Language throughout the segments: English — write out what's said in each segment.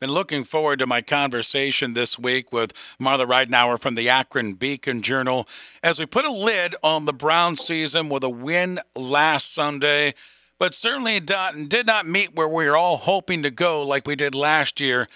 Been looking forward to my conversation this week with Marla Ridenour from the Akron Beacon Journal. As we put a lid on the Brown season with a win last Sunday, but certainly did not meet where we were all hoping to go like we did last year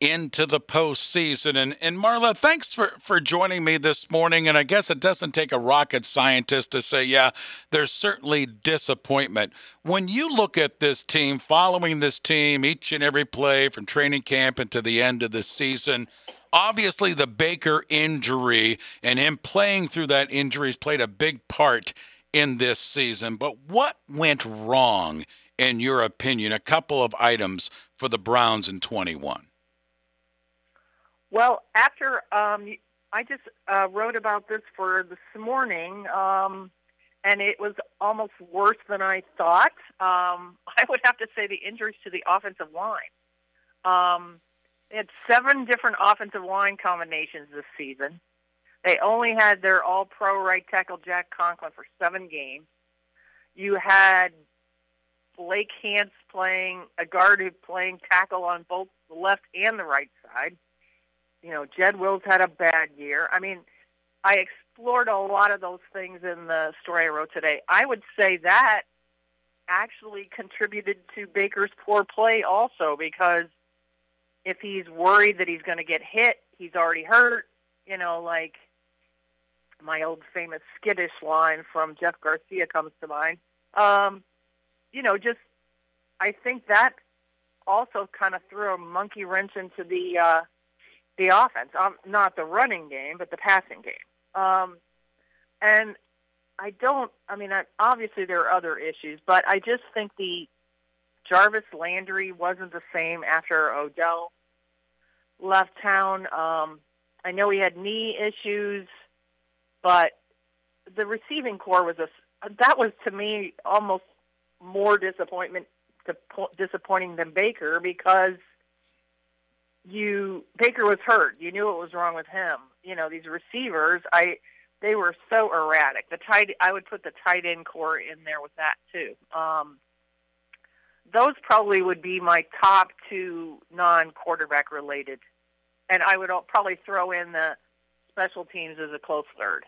into the postseason. And, and Marla, thanks for, for joining me this morning. And I guess it doesn't take a rocket scientist to say, yeah, there's certainly disappointment. When you look at this team, following this team each and every play from training camp into the end of the season, obviously the Baker injury and him playing through that injury has played a big part in this season. But what went wrong, in your opinion? A couple of items for the Browns in 21. Well, after um, I just uh, wrote about this for this morning, um, and it was almost worse than I thought. Um, I would have to say the injuries to the offensive line. Um, they had seven different offensive line combinations this season. They only had their all-pro right tackle Jack Conklin for seven games. You had Blake Hance playing a guard who playing tackle on both the left and the right side. You know, Jed Wills had a bad year. I mean, I explored a lot of those things in the story I wrote today. I would say that actually contributed to Baker's poor play also because if he's worried that he's going to get hit, he's already hurt. You know, like my old famous skittish line from Jeff Garcia comes to mind. Um, you know, just I think that also kind of threw a monkey wrench into the uh, the offense, um, not the running game, but the passing game. Um, and I don't. I mean, I, obviously there are other issues, but I just think the Jarvis Landry wasn't the same after Odell left town. Um, I know he had knee issues, but the receiving corps was a that was to me almost more disappointment disappointing than Baker because you Baker was hurt. You knew what was wrong with him. You know, these receivers, I they were so erratic. The tight I would put the tight end corps in there with that too. Um, those probably would be my top two non quarterback related. And I would probably throw in the special teams as a close third.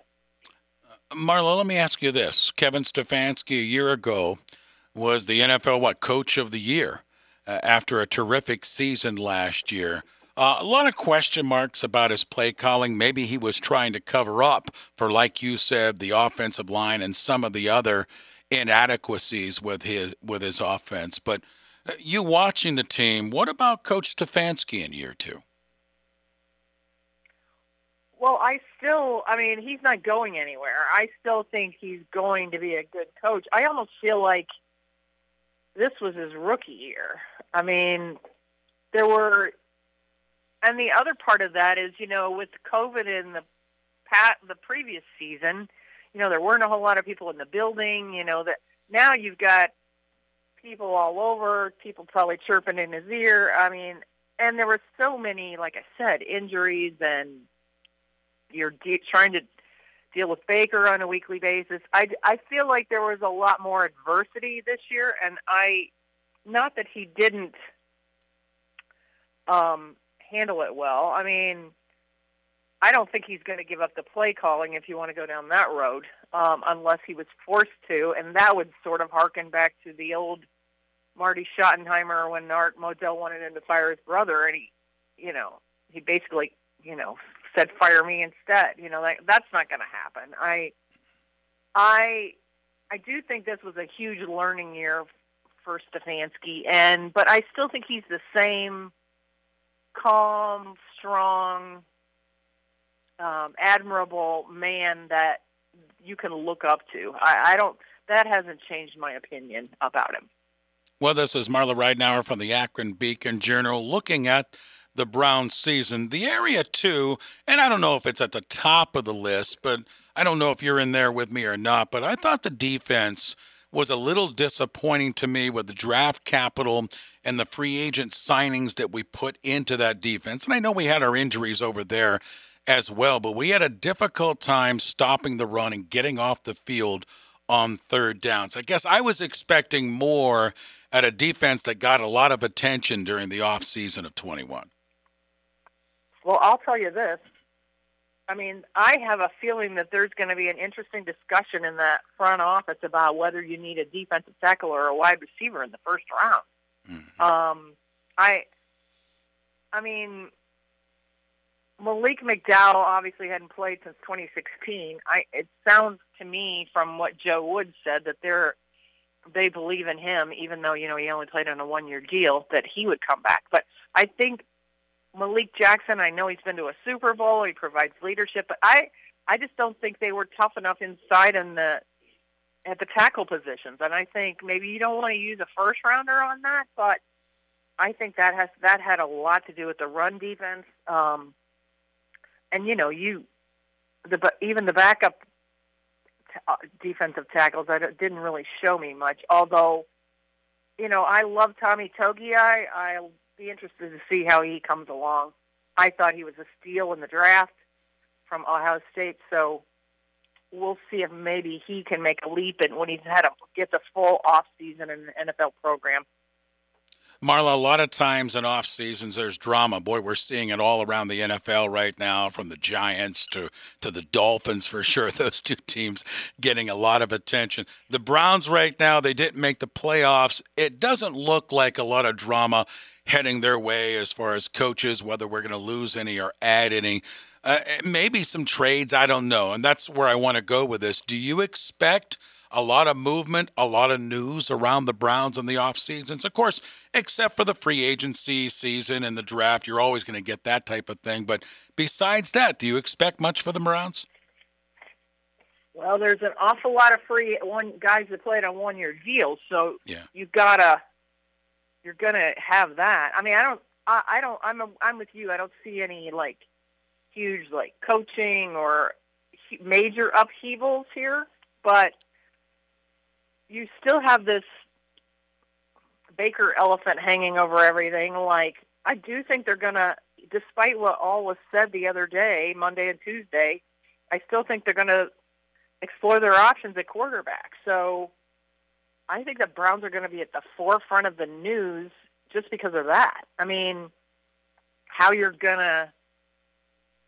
Uh, Marla, let me ask you this. Kevin Stefanski a year ago was the NFL what coach of the year after a terrific season last year. Uh, a lot of question marks about his play calling. Maybe he was trying to cover up for, like you said, the offensive line and some of the other inadequacies with his with his offense. But uh, you watching the team, what about Coach Stefanski in year two? Well, I still, I mean, he's not going anywhere. I still think he's going to be a good coach. I almost feel like this was his rookie year. I mean, there were, and the other part of that is, you know, with COVID in the pat the previous season, you know, there weren't a whole lot of people in the building. You know that now you've got people all over, people probably chirping in his ear. I mean, and there were so many, like I said, injuries, and you're de- trying to deal with Baker on a weekly basis. I, I feel like there was a lot more adversity this year, and I, not that he didn't um, handle it well. I mean, I don't think he's going to give up the play calling if you want to go down that road, um, unless he was forced to, and that would sort of harken back to the old Marty Schottenheimer when Art Modell wanted him to fire his brother, and he, you know, he basically, you know, said fire me instead. You know, like that's not going to happen. I I I do think this was a huge learning year for Stefanski and but I still think he's the same calm, strong, um, admirable man that you can look up to. I, I don't that hasn't changed my opinion about him. Well, this is Marla Ridenour from the Akron Beacon Journal looking at the Browns season. The area too, and I don't know if it's at the top of the list, but I don't know if you're in there with me or not, but I thought the defense was a little disappointing to me with the draft capital and the free agent signings that we put into that defense. And I know we had our injuries over there as well, but we had a difficult time stopping the run and getting off the field on third downs. I guess I was expecting more at a defense that got a lot of attention during the offseason of 21. Well, I'll tell you this. I mean, I have a feeling that there's going to be an interesting discussion in that front office about whether you need a defensive tackle or a wide receiver in the first round. Mm-hmm. Um, I, I mean, Malik McDowell obviously hadn't played since 2016. I it sounds to me from what Joe Wood said that they're they believe in him, even though you know he only played on a one year deal, that he would come back. But I think Malik Jackson. I know he's been to a Super Bowl. He provides leadership, but I I just don't think they were tough enough inside in the at the tackle positions. And I think maybe you don't want to use a first rounder on that, but I think that has that had a lot to do with the run defense. Um, and you know, you the even the backup t- uh, defensive tackles I didn't really show me much. Although, you know, I love Tommy Togiai. I'll be interested to see how he comes along. I thought he was a steal in the draft from Ohio State, so we'll see if maybe he can make a leap and when he's had a gets a full off season in the NFL program. Marla, a lot of times in off seasons there's drama. Boy, we're seeing it all around the NFL right now, from the Giants to to the Dolphins for sure. Those two teams getting a lot of attention. The Browns right now they didn't make the playoffs. It doesn't look like a lot of drama heading their way as far as coaches, whether we're going to lose any or add any. Uh, maybe some trades, I don't know. And that's where I want to go with this. Do you expect a lot of movement, a lot of news around the Browns in the off seasons. Of course, except for the free agency season and the draft, you're always going to get that type of thing. But besides that, do you expect much for the Browns? Well, there's an awful lot of free one guys that played on one year deals, so yeah. you gotta you're gonna have that. I mean, I don't, I, I don't, I'm, a, I'm with you. I don't see any like huge like coaching or major upheavals here, but you still have this Baker elephant hanging over everything. Like, I do think they're to, despite what all was said the other day, Monday and Tuesday, I still think they're to explore their options at quarterback. So I think the Browns are going to be at the forefront of the news just because of that. I mean, how you're going to,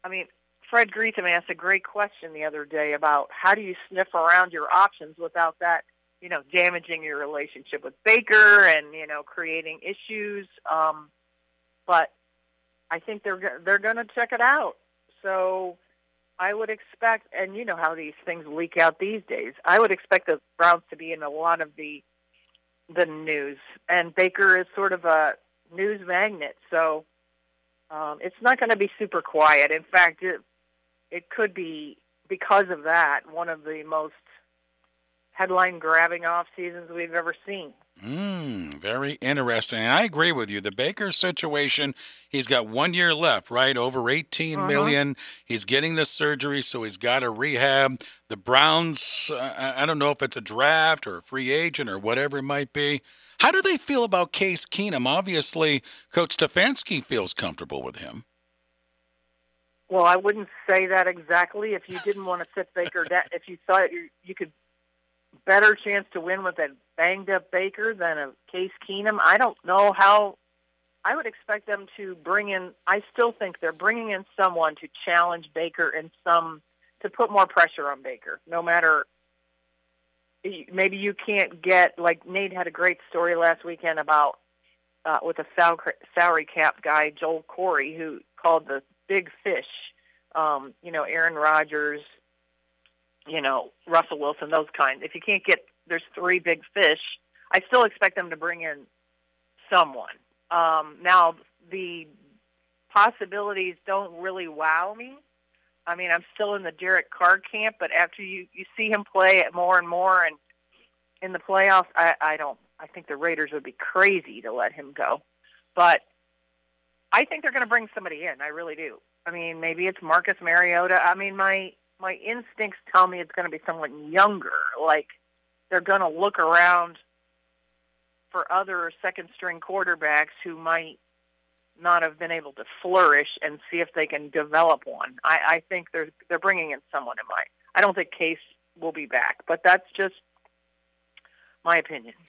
I mean, Fred Greetham asked a great question the other day about how do you sniff around your options without that you know, damaging your relationship with Baker and you know, creating issues. Um, but I think they're they're going to check it out. So I would expect, and you know how these things leak out these days. I would expect the Browns to be in a lot of the the news, and Baker is sort of a news magnet. So um, it's not going to be super quiet. In fact, it it could be because of that one of the most headline grabbing off seasons we've ever seen. Mm, very interesting. And I agree with you. The Baker situation, he's got one year left, right? Over eighteen uh-huh. million. He's getting the surgery, so he's got a rehab. The Browns, uh, I don't know if it's a draft or a free agent or whatever it might be. How do they feel about Case Keenum? Obviously, Coach Stefanski feels comfortable with him. Well, I wouldn't say that exactly. If you didn't want to sit Baker down, if you thought you, you could better chance to win with a banged up Baker than a Case Keenum. I don't know how. I would expect them to bring in. I still think they're bringing in someone to challenge Baker and some to put more pressure on Baker. No matter maybe you can't get like Nate had a great story last weekend about uh, with a sal- salary cap guy Joel Corry who called the big fish. Um, you know, Aaron Rodgers, you know, Russell Wilson, those kind. If you can't get, there's three big fish. I still expect them to bring in someone. Um, now, the possibilities don't really wow me. I mean, I'm still in the Derek Carr camp, but after you you see him play it more and more, and in the playoffs, I, I don't. I think the Raiders would be crazy to let him go, but I think they're going to bring somebody in. I really do. I mean, maybe it's Marcus Mariota. I mean, my my instincts tell me it's going to be someone younger. Like they're going to look around for other second string quarterbacks who might not have been able to flourish and see if they can develop one. I, I think they're they're bringing in someone in mind. I don't think Case will be back, but that's just my opinion.